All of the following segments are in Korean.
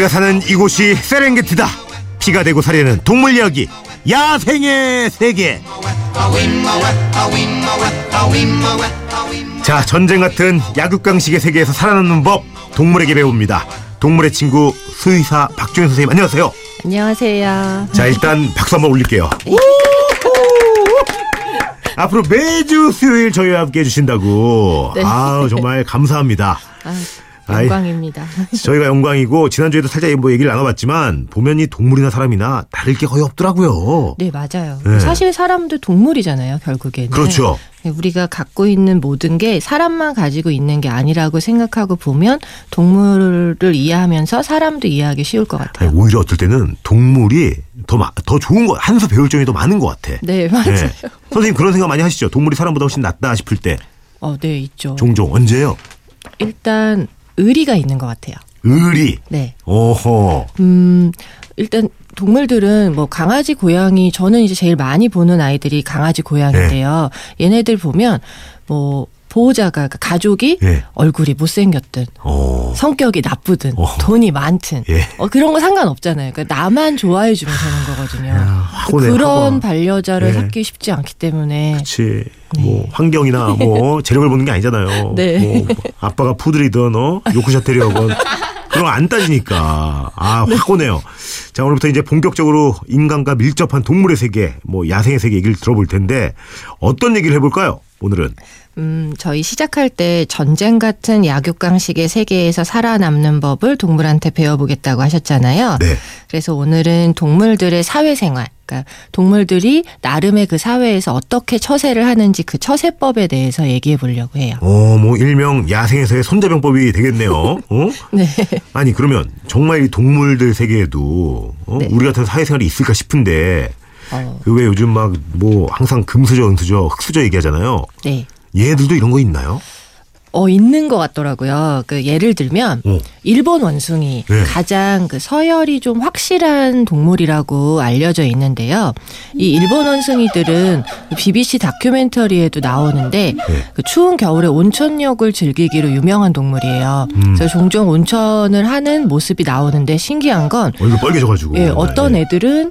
우리가 사는 이곳이 세렝게티다. 피가 되고 살이는 동물 이야기. 야생의 세계. 자, 전쟁 같은 야극강식의 세계에서 살아남는 법 동물에게 배웁니다. 동물의 친구 수의사 박준현 선생님 안녕하세요. 안녕하세요. 자, 일단 박수 한번 올릴게요. 앞으로 매주 수요일 저희와 함께 해주신다고. 네. 아우, 정말 감사합니다. 아, 아이. 영광입니다. 저희가 영광이고 지난주에도 살짝 뭐 얘기를 나눠봤지만 보면 이 동물이나 사람이나 다를 게 거의 없더라고요. 네, 맞아요. 네. 사실 사람도 동물이잖아요, 결국에는. 그렇죠. 네, 우리가 갖고 있는 모든 게 사람만 가지고 있는 게 아니라고 생각하고 보면 동물을 이해하면서 사람도 이해하기 쉬울 것 아니, 같아요. 오히려 어떨 때는 동물이 더, 마- 더 좋은 거, 한 수 배울 점이 더 많은 것 같아. 네, 맞아요. 네. 선생님 그런 생각 많이 하시죠? 동물이 사람보다 훨씬 낫다 싶을 때. 어, 네, 있죠. 종종. 언제요? 일단 의리가 있는 것 같아요. 의리. 네. 오호. 음, 일단 동물들은 뭐 강아지, 고양이 저는 이제 제일 많이 보는 아이들이 강아지, 고양이인데요. 네. 얘네들 보면 뭐 보호자가 그러니까 가족이 예. 얼굴이 못생겼든 어. 성격이 나쁘든 어. 돈이 많든 예. 어, 그런 거 상관없잖아요. 그러니까 나만 좋아해 주면 되는 거거든요. 야, 확오네, 그런. 반려자를 네. 찾기 쉽지 않기 때문에 그치. 뭐, 환경이나 뭐, 재력을 보는 게 아니잖아요. 네. 뭐, 아빠가 푸들이든, 어, 요크샤 테리어건. 그런 거 안 따지니까. 아, 네. 확 오네요. 자, 오늘부터 이제 본격적으로 인간과 밀접한 동물의 세계, 뭐, 야생의 세계 얘기를 들어볼 텐데, 어떤 얘기를 해볼까요? 오늘은. 음, 저희 시작할 때 전쟁 같은 약육강식의 세계에서 살아남는 법을 동물한테 배워보겠다고 하셨잖아요. 네. 그래서 오늘은 동물들의 사회생활, 그러니까 동물들이 나름의 그 사회에서 어떻게 처세를 하는지 그 처세법에 대해서 얘기해 보려고 해요. 어, 뭐, 일명 야생에서의 손자병법이 되겠네요. 어? 네. 아니, 그러면 정말 이 동물들 세계에도, 어? 네. 우리 같은 사회생활이 있을까 싶은데, 어, 그왜 요즘 막, 뭐, 항상 금수저, 은수저, 흑수저 얘기하잖아요. 네. 얘들도 이런 거 있나요? 어, 있는 것 같더라고요. 그 예를 들면, 어. 일본 원숭이 네. 가장 그 서열이 좀 확실한 동물이라고 알려져 있는데요. 이 일본 원숭이들은 BBC 다큐멘터리에도 나오는데 네. 그 추운 겨울에 온천욕을 즐기기로 유명한 동물이에요. 음. 그래서 종종 온천을 하는 모습이 나오는데 신기한 건 얼굴 빨개져가지고. 예, 어떤 네. 애들은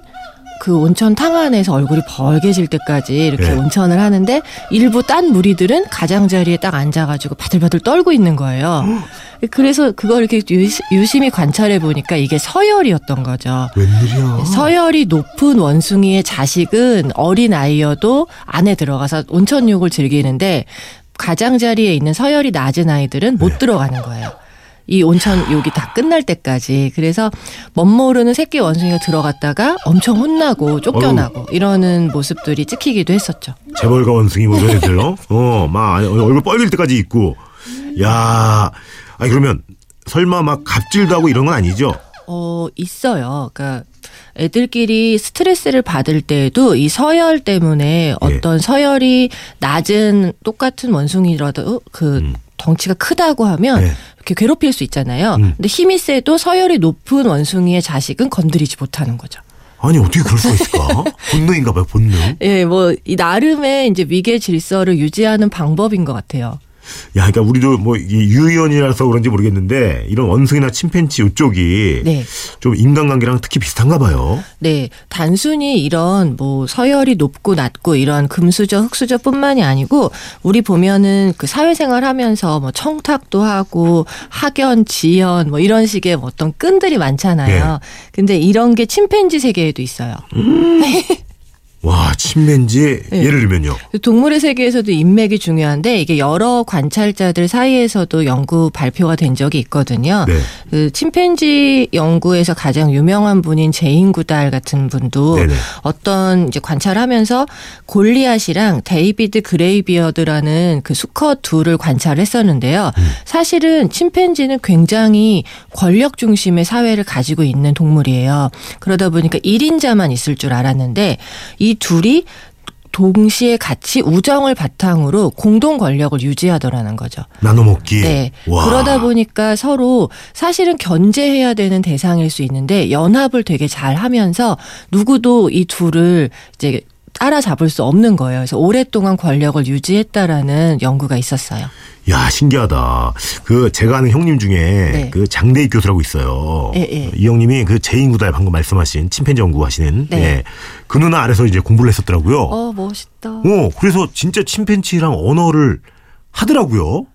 그 온천 탕 안에서 얼굴이 벌개질 때까지 이렇게 네. 온천을 하는데 일부 딴 무리들은 가장자리에 딱 앉아가지고 바들바들 떨고 있는 거예요. 그래서 그걸 이렇게 유심히 관찰해 보니까 이게 서열이었던 거죠. 웬일이야. 서열이 높은 원숭이의 자식은 어린 아이여도 안에 들어가서 온천욕을 즐기는데 가장자리에 있는 서열이 낮은 아이들은 못 네. 들어가는 거예요. 이 온천 욕이 다 끝날 때까지. 그래서 멋모르는 새끼 원숭이가 들어갔다가 엄청 혼나고 쫓겨나고 이러는 모습들이 찍히기도 했었죠. 재벌가 원숭이 뭐 이런 애들, 어? 어, 막 얼굴 빨길 때까지 있고. 야 아니, 그러면 설마 막 갑질도 하고 이런 건 아니죠? 어, 있어요. 그러니까 애들끼리 스트레스를 받을 때에도 이 서열 때문에 어떤 서열이 낮은 똑같은 원숭이라도 그 음. 덩치가 크다고 하면 네. 이렇게 괴롭힐 수 있잖아요. 음. 근데 힘이 세도 서열이 높은 원숭이의 자식은 건드리지 못하는 거죠. 아니, 어떻게 그럴 수가 있을까? 본능인가 봐요, 본능. 예, 뭐 이 나름의 이제 위계 질서를 유지하는 방법인 것 같아요. 야, 그러니까 우리도 뭐 이게 유의원이라서 그런지 모르겠는데 이런 원숭이나 침팬지 이쪽이 네. 좀 인간관계랑 특히 비슷한가 봐요. 네, 단순히 이런 뭐 서열이 높고 낮고 이런 금수저, 흑수저뿐만이 아니고 우리 보면은 그 사회생활 하면서 뭐 청탁도 하고 학연, 지연 뭐 이런 식의 뭐 어떤 끈들이 많잖아요. 근데 이런 게 침팬지 세계에도 있어요. 와, 침팬지 네. 예를 들면요. 동물의 세계에서도 인맥이 중요한데 이게 여러 관찰자들 사이에서도 연구 발표가 된 적이 있거든요. 네. 그 침팬지 연구에서 가장 유명한 분인 제인 구달 같은 분도 네네. 어떤 이제 관찰하면서 골리앗이랑 데이비드 그레이비어드라는 그 수컷 둘을 관찰했었는데요. 음. 사실은 침팬지는 굉장히 권력 중심의 사회를 가지고 있는 동물이에요. 그러다 보니까 1인자만 있을 줄 알았는데 이 둘이 동시에 같이 우정을 바탕으로 공동 권력을 유지하더라는 거죠. 나눠 먹기. 네. 와. 그러다 보니까 서로 사실은 견제해야 되는 대상일 수 있는데 연합을 되게 잘 하면서 누구도 이 둘을 이제 따라잡을 수 없는 거예요. 그래서 오랫동안 권력을 유지했다라는 연구가 있었어요. 야 신기하다. 그 제가 아는 형님 중에 네. 그 장대익 교수라고 있어요. 예, 예. 이 형님이 그 제인구달 방금 말씀하신 침팬지 연구하시는 네. 예. 그 누나 아래서 이제 공부를 했었더라고요. 어 멋있다. 어, 그래서 진짜 침팬지랑 언어를 하더라고요.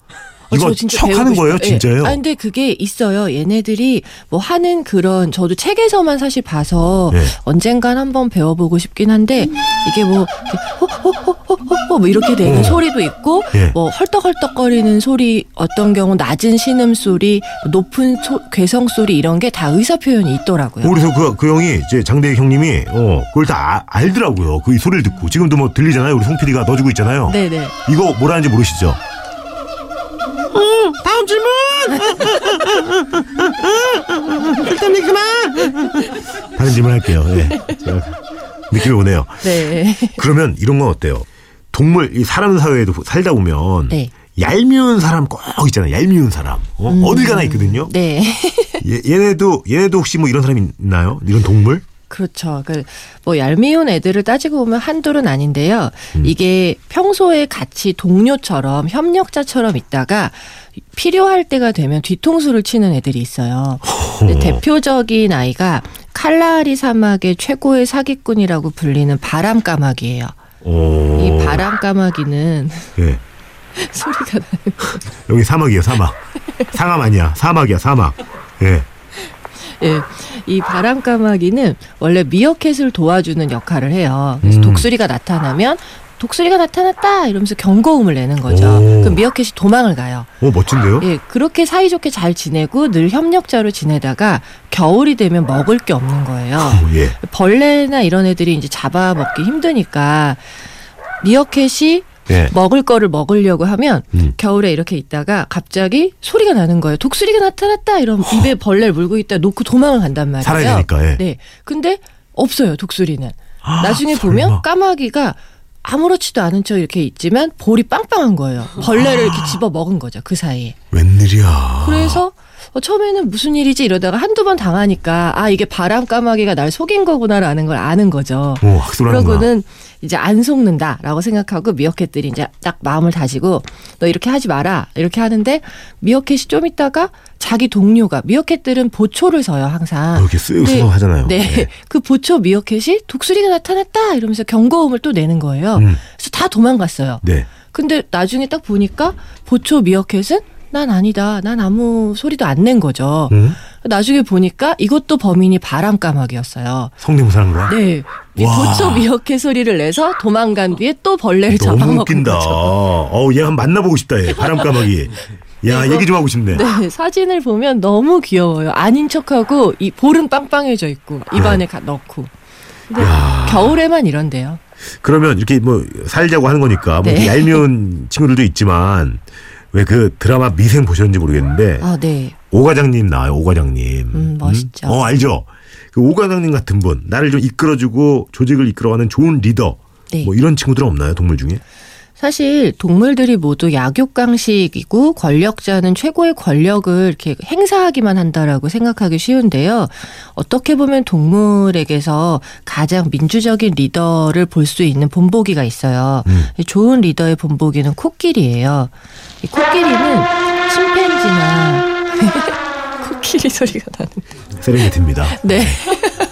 어, 이거 척 하는 거예요. 예. 진짜요? 아 근데 그게 있어요. 얘네들이 뭐 하는 그런 저도 책에서만 사실 봐서 네. 언젠간 한번 배워보고 싶긴 한데 이게 뭐 이렇게 호호호호호호 뭐 이렇게 되는 어. 소리도 있고 예. 뭐 헐떡헐떡거리는 소리 어떤 경우 낮은 신음 소리 높은 소, 괴성 소리 이런 게 다 의사 표현이 있더라고요. 어, 그래서 그, 그 형이 이제 장대익 형님이 어, 그걸 다 아- 알더라고요. 그 소리를 듣고 지금도 뭐 들리잖아요. 우리 송 PD가 넣어주고 있잖아요. 네네. 이거 뭐라는지 모르시죠? 다음 질문. 일단 그만. 다른 질문 할게요. 예. 제가 느낌이 오네요. 네. 그러면 이런 건 어때요? 동물, 이 사람 사회에도 살다 보면 네. 얄미운 사람 꼭 있잖아요. 얄미운 사람. 어? 딜 가나 있거든요. 네. 얘, 얘네도 얘네도 혹시 뭐 이런 사람이 있나요? 이런 동물? 그렇죠. 그, 뭐, 얄미운 애들을 따지고 보면 한둘은 아닌데요. 음. 이게 평소에 같이 동료처럼 협력자처럼 있다가 필요할 때가 되면 뒤통수를 치는 애들이 있어요. 대표적인 아이가 칼라리 사막의 최고의 사기꾼이라고 불리는 바람 까마귀예요. 오. 이 바람 까마귀는 예. 소리가 나는 여기 사막이에요, 사막. 상암 아니야. 사막이야, 사막. 예. 예, 이 바람까마귀는 원래 미어캣을 도와주는 역할을 해요. 그래서 음. 독수리가 나타나면 독수리가 나타났다 이러면서 경고음을 내는 거죠. 오. 그럼 미어캣이 도망을 가요. 오, 멋진데요? 예, 그렇게 사이좋게 잘 지내고 늘 협력자로 지내다가 겨울이 되면 먹을 게 없는 거예요. 오, 예. 벌레나 이런 애들이 이제 잡아먹기 힘드니까 미어캣이 예. 먹을 거를 먹으려고 하면 음. 겨울에 이렇게 있다가 갑자기 소리가 나는 거예요. 독수리가 나타났다 이러면 입에 벌레를 물고 있다 놓고 도망을 간단 말이에요. 살아야 되니까, 예. 네. 근데 없어요, 독수리는. 아, 나중에 설마. 보면 까마귀가 아무렇지도 않은 척 이렇게 있지만 볼이 빵빵한 거예요. 벌레를 이렇게 집어 먹은 거죠, 그 사이에. 웬일이야. 그래서 어, 처음에는 무슨 일이지 이러다가 한두 번 당하니까 아, 이게 바람 까마귀가 날 속인 거구나라는 걸 아는 거죠. 오. 그러고는 이제 안 속는다라고 생각하고 미어캣들이 이제 딱 마음을 다지고 너 이렇게 하지 마라 이렇게 하는데 미어캣이 좀 있다가 자기 동료가 미어캣들은 보초를 서요 항상. 이렇게 쓱 네. 서서 하잖아요. 네. 예. 그 보초 미어캣이 독수리가 나타났다 이러면서 경고음을 또 내는 거예요. 음. 그래서 다 도망갔어요. 네. 근데 나중에 딱 보니까 보초 미어캣은 난 아니다. 난 아무 소리도 안 낸 거죠. 응? 나중에 보니까 이것도 범인이 바람까마귀였어요. 성대모사한 거야? 네. 보초 미어캣 소리를 내서 도망간 뒤에 또 벌레를 잡아먹은 웃긴다. 거죠. 어우, 얘 한번 만나보고 싶다, 얘. 바람까마귀. 야, 얘기 좀 하고 싶네. 네, 사진을 보면 너무 귀여워요. 아닌 척하고 이 볼은 빵빵해져 있고 입안에 가 넣고. 근데 겨울에만 이런데요. 그러면 이렇게 뭐 살자고 하는 거니까 뭐 네. 얄미운 친구들도 있지만 왜 그 드라마 미생 보셨는지 모르겠는데 아, 네. 오 과장님 나와요. 오 과장님. 음, 멋있죠. 어 알죠. 그 오 과장님 같은 분 나를 좀 이끌어주고 조직을 이끌어가는 좋은 리더. 네. 뭐 이런 친구들 없나요 동물 중에? 사실 동물들이 모두 약육강식이고 권력자는 최고의 권력을 이렇게 행사하기만 한다라고 생각하기 쉬운데요. 어떻게 보면 동물에게서 가장 민주적인 리더를 볼 수 있는 본보기가 있어요. 음. 좋은 리더의 본보기는 코끼리예요. 이 코끼리는 침팬지나 코끼리 소리가 나는. 세렝게티입니다. 네.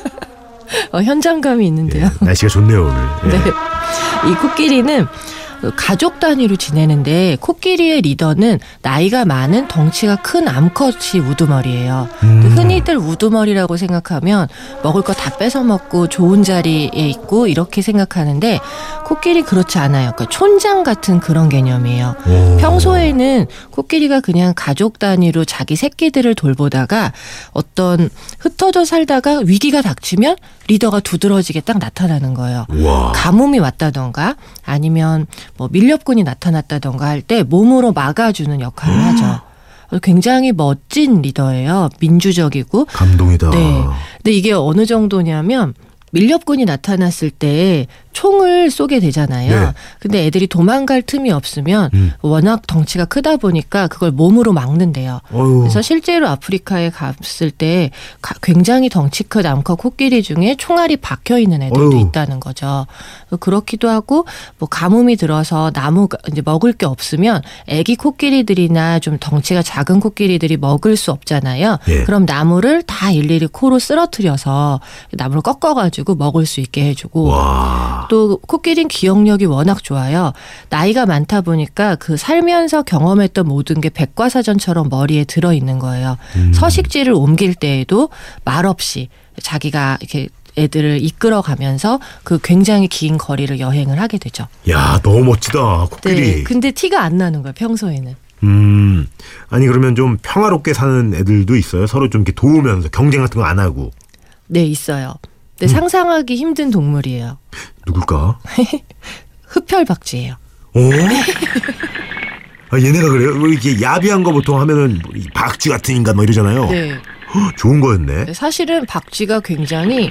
어, 현장감이 예, 있는데요. 날씨가 좋네요 오늘. 예. 네. 이 코끼리는 가족 단위로 지내는데 코끼리의 리더는 나이가 많은 덩치가 큰 암컷이 우두머리예요. 음. 흔히들 우두머리라고 생각하면 먹을 거 다 뺏어 먹고 좋은 자리에 있고 이렇게 생각하는데 코끼리 그렇지 않아요. 그러니까 촌장 같은 그런 개념이에요. 오. 평소에는 코끼리가 그냥 가족 단위로 자기 새끼들을 돌보다가 어떤 흩어져 살다가 위기가 닥치면 리더가 두드러지게 딱 나타나는 거예요. 와. 가뭄이 왔다던가 아니면 뭐 밀렵군이 나타났다던가 할 때 몸으로 막아주는 역할을 하죠. 굉장히 멋진 리더예요. 민주적이고. 감동이다. 네. 근데 이게 어느 정도냐면 밀렵군이 나타났을 때 총을 쏘게 되잖아요. 네. 근데 애들이 도망갈 틈이 없으면 음. 워낙 덩치가 크다 보니까 그걸 몸으로 막는데요. 어휴. 그래서 실제로 아프리카에 갔을 때 가- 굉장히 덩치 큰 암컷 코끼리 중에 총알이 박혀 있는 애들도 어휴. 있다는 거죠. 그렇기도 하고 뭐 가뭄이 들어서 나무가 이제 먹을 게 없으면 애기 코끼리들이나 좀 덩치가 작은 코끼리들이 먹을 수 없잖아요. 예. 그럼 나무를 다 일일이 코로 쓰러뜨려서 나무를 꺾어가지고 먹을 수 있게 해주고 와. 또 코끼리는 기억력이 워낙 좋아요. 나이가 많다 보니까 그 살면서 경험했던 모든 게 백과사전처럼 머리에 들어 있는 거예요. 음. 서식지를 옮길 때에도 말 없이 자기가 이렇게 애들을 이끌어 가면서 그 굉장히 긴 거리를 여행을 하게 되죠. 야, 너무 멋지다. 코끼리. 네. 근데 티가 안 나는 거예요, 평소에는. 음. 아니 그러면 좀 평화롭게 사는 애들도 있어요. 서로 좀 이렇게 도우면서 경쟁 같은 거 안 하고. 네, 있어요. 음. 근데 상상하기 힘든 동물이에요. 누굴까? 흡혈박쥐예요. 어? 아, 얘네가 그래요? 뭐 이렇게 야비한 거 보통 하면은 뭐이 박쥐 같은 인간 뭐 이러잖아요. 네. 헉, 좋은 거였네. 사실은 박쥐가 굉장히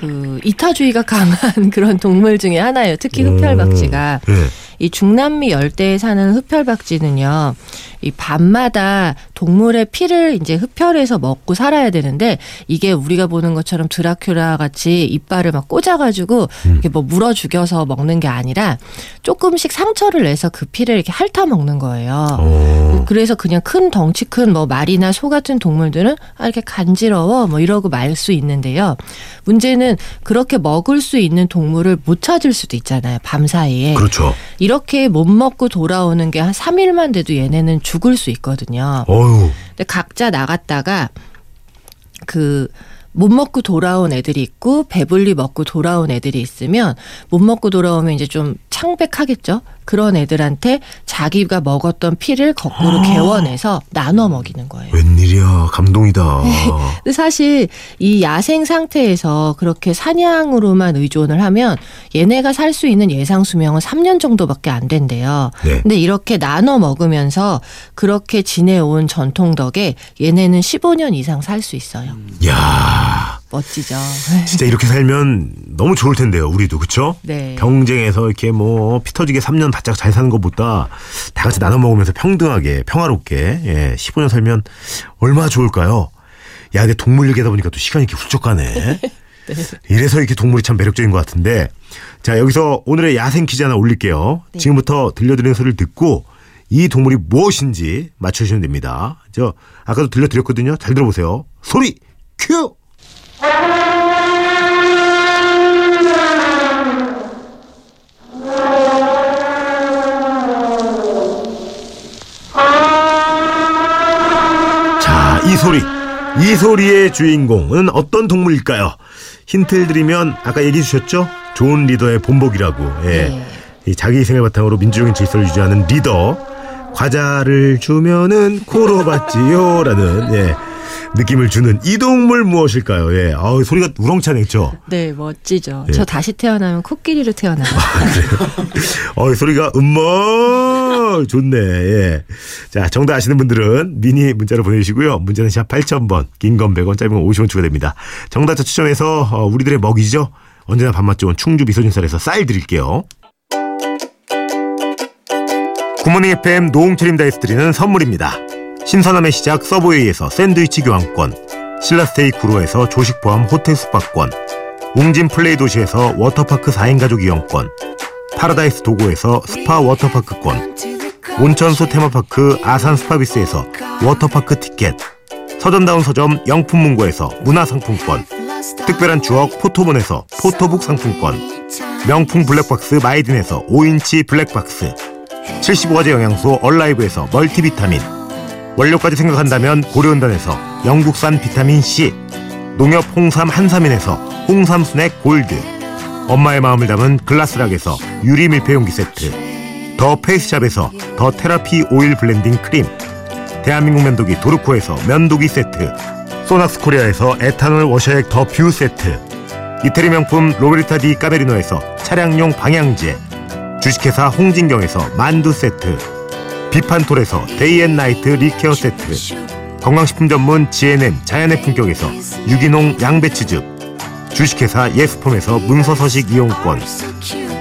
그 이타주의가 강한 그런 동물 중에 하나예요. 특히 흡혈박쥐가. 네. 이 중남미 열대에 사는 흡혈박쥐는요, 이 밤마다 동물의 피를 이제 흡혈해서 먹고 살아야 되는데 이게 우리가 보는 것처럼 드라큘라 같이 이빨을 막 꽂아가지고 이렇게 뭐 물어 죽여서 먹는 게 아니라 조금씩 상처를 내서 그 피를 이렇게 핥아 먹는 거예요. 어. 그래서 그냥 큰 덩치 큰 뭐 말이나 소 같은 동물들은 아 이렇게 간지러워 뭐 이러고 말 수 있는데요. 문제는 그렇게 먹을 수 있는 동물을 못 찾을 수도 있잖아요. 밤 사이에. 그렇죠. 이렇게 못 먹고 돌아오는 게 한 3일만 돼도 얘네는 죽을 수 있거든요. 어유. 근데 각자 나갔다가 그 못 먹고 돌아온 애들이 있고 배불리 먹고 돌아온 애들이 있으면 못 먹고 돌아오면 이제 좀 창백하겠죠. 그런 애들한테 자기가 먹었던 피를 거꾸로 개원해서 나눠 먹이는 거예요. 웬일이야. 감동이다. 근데 사실 이 야생 상태에서 그렇게 사냥으로만 의존을 하면 얘네가 살 수 있는 예상 수명은 3년 정도밖에 안 된대요. 네. 근데 이렇게 나눠 먹으면서 그렇게 지내온 전통 덕에 얘네는 15년 이상 살 수 있어요. 야 멋지죠. 진짜 이렇게 살면 너무 좋을 텐데요. 우리도 그쵸? 네. 경쟁에서 이렇게 뭐 피 터지게 3년 바짝 잘 사는 것보다 다 같이 나눠 먹으면서 평등하게 평화롭게 예, 15년 살면 얼마나 좋을까요? 야, 근데 동물 얘기하다 보니까 또 시간이 이렇게 훌쩍 가네. 이래서 이렇게 동물이 참 매력적인 것 같은데 자 여기서 오늘의 야생 퀴즈 하나 올릴게요. 지금부터 들려드리는 소리를 듣고 이 동물이 무엇인지 맞춰주시면 됩니다. 저 아까도 들려드렸거든요. 잘 들어보세요. 소리 큐. 자, 이 소리. 이 소리의 주인공은 어떤 동물일까요? 힌트를 드리면 아까 얘기해 주셨죠? 좋은 리더의 본보기라고. 예. 네. 이 자기 희생을 바탕으로 민주적인 질서를 유지하는 리더. 과자를 주면은 코로 받지요라는 예. 느낌을 주는 이 동물 무엇일까요? 예. 아, 소리가 우렁차네, 그죠? 네, 멋지죠. 예. 저 다시 태어나면 코끼리로 태어나요. 어, 소리가 음멀 좋네. 예. 자, 정답 아시는 분들은 미니 문자로 보내주시고요. 문자는 샵 8000번, 긴 건 100원, 짧은 건 50원 추가됩니다. 정답자 추첨해서 어, 우리들의 먹이죠. 언제나 밥맛 좋은 충주 미소진쌀에서 쌀 드릴게요. 굿모닝 FM 노홍철입니다에서 드리는 선물입니다. 신선함의 시작 서브웨이에서 샌드위치 교환권, 신라스테이 구로에서 조식 포함 호텔 숙박권, 웅진 플레이 도시에서 워터파크 4인 가족 이용권, 파라다이스 도고에서 스파 워터파크권, 온천수 테마파크 아산 스파비스에서 워터파크 티켓, 서점다운 서점 영풍문고에서 문화상품권, 특별한 추억 포토몬에서 포토북 상품권, 명품 블랙박스 마이딘에서 5인치 블랙박스, 75가지 영양소 얼라이브에서 멀티비타민, 원료까지 생각한다면 고려은단에서 영국산 비타민C, 농협 홍삼 한삼인에서 홍삼 스낵 골드, 엄마의 마음을 담은 글라스락에서 유리 밀폐용기 세트, 더 페이스샵에서 더 테라피 오일 블렌딩 크림, 대한민국 면도기 도르코에서 면도기 세트, 소낙스 코리아에서 에탄올 워셔액 더 뷰 세트, 이태리 명품 로베르타 디 까메리노에서 차량용 방향제, 주식회사 홍진경에서 만두 세트, 비판톨에서 데이앤나이트 리케어 세트, 건강식품 전문 GNM 자연의 품격에서 유기농 양배추즙, 주식회사 예스폼에서 문서서식 이용권,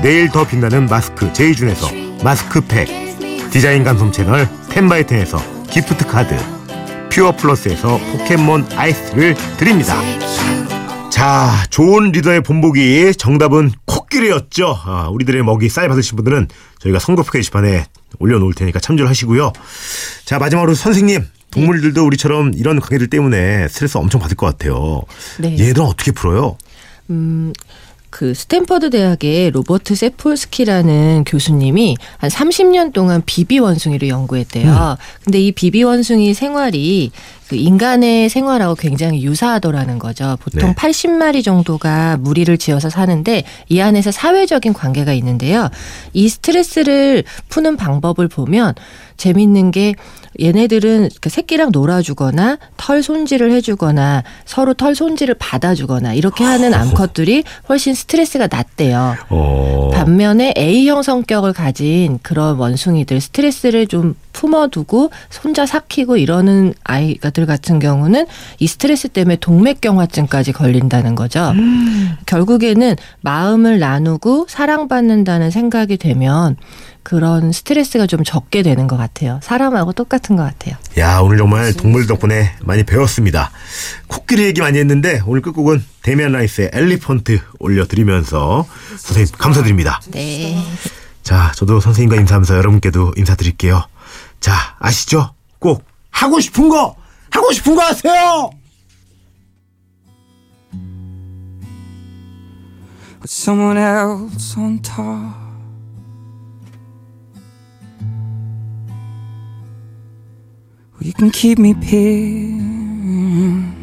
내일 더 빛나는 마스크 제이준에서 마스크팩. 디자인 감성 채널 텐바이텐에서 기프트 카드. 퓨어 플러스에서 포켓몬 아이스를 드립니다. 자, 좋은 리더의 본보기. 정답은 코끼리였죠. 아, 우리들의 먹이 쌀 받으신 분들은 저희가 선곡표 게시판에 올려놓을 테니까 참조를 하시고요. 자, 마지막으로 선생님. 동물들도 우리처럼 이런 관계들 때문에 스트레스 엄청 받을 것 같아요. 네. 얘들은 어떻게 풀어요? 음, 그 스탠퍼드 대학의 로버트 세폴스키라는 교수님이 한 30년 동안 비비 원숭이를 연구했대요. 근데 이 비비 원숭이 생활이 그 인간의 생활하고 굉장히 유사하더라는 거죠. 보통 네. 80마리 정도가 무리를 지어서 사는데 이 안에서 사회적인 관계가 있는데요. 이 스트레스를 푸는 방법을 보면 재밌는 게 얘네들은 그 새끼랑 놀아주거나 털 손질을 해주거나 서로 털 손질을 받아주거나 이렇게 하는 암컷들이 훨씬 스트레스가 낮대요. 어. 반면에 A형 성격을 가진 그런 원숭이들 스트레스를 좀 품어두고 혼자 삭히고 이러는 아이들 같은 경우는 이 스트레스 때문에 동맥경화증까지 걸린다는 거죠. 결국에는 마음을 나누고 사랑받는다는 생각이 되면 그런 스트레스가 좀 적게 되는 것 같아요. 사람하고 똑같은 것 같아요. 야, 오늘 정말 동물 덕분에 많이 배웠습니다. 코끼리 얘기 많이 했는데 오늘 끝곡은 데미안 라이스의 엘리펀트 올려드리면서 선생님 감사드립니다. 네. 자, 저도 선생님과 인사하면서 여러분께도 인사드릴게요. 자, 아시죠? 꼭 하고 싶은 거, 하고 싶은 거 하세요! with someone else on top. You can keep me pinned.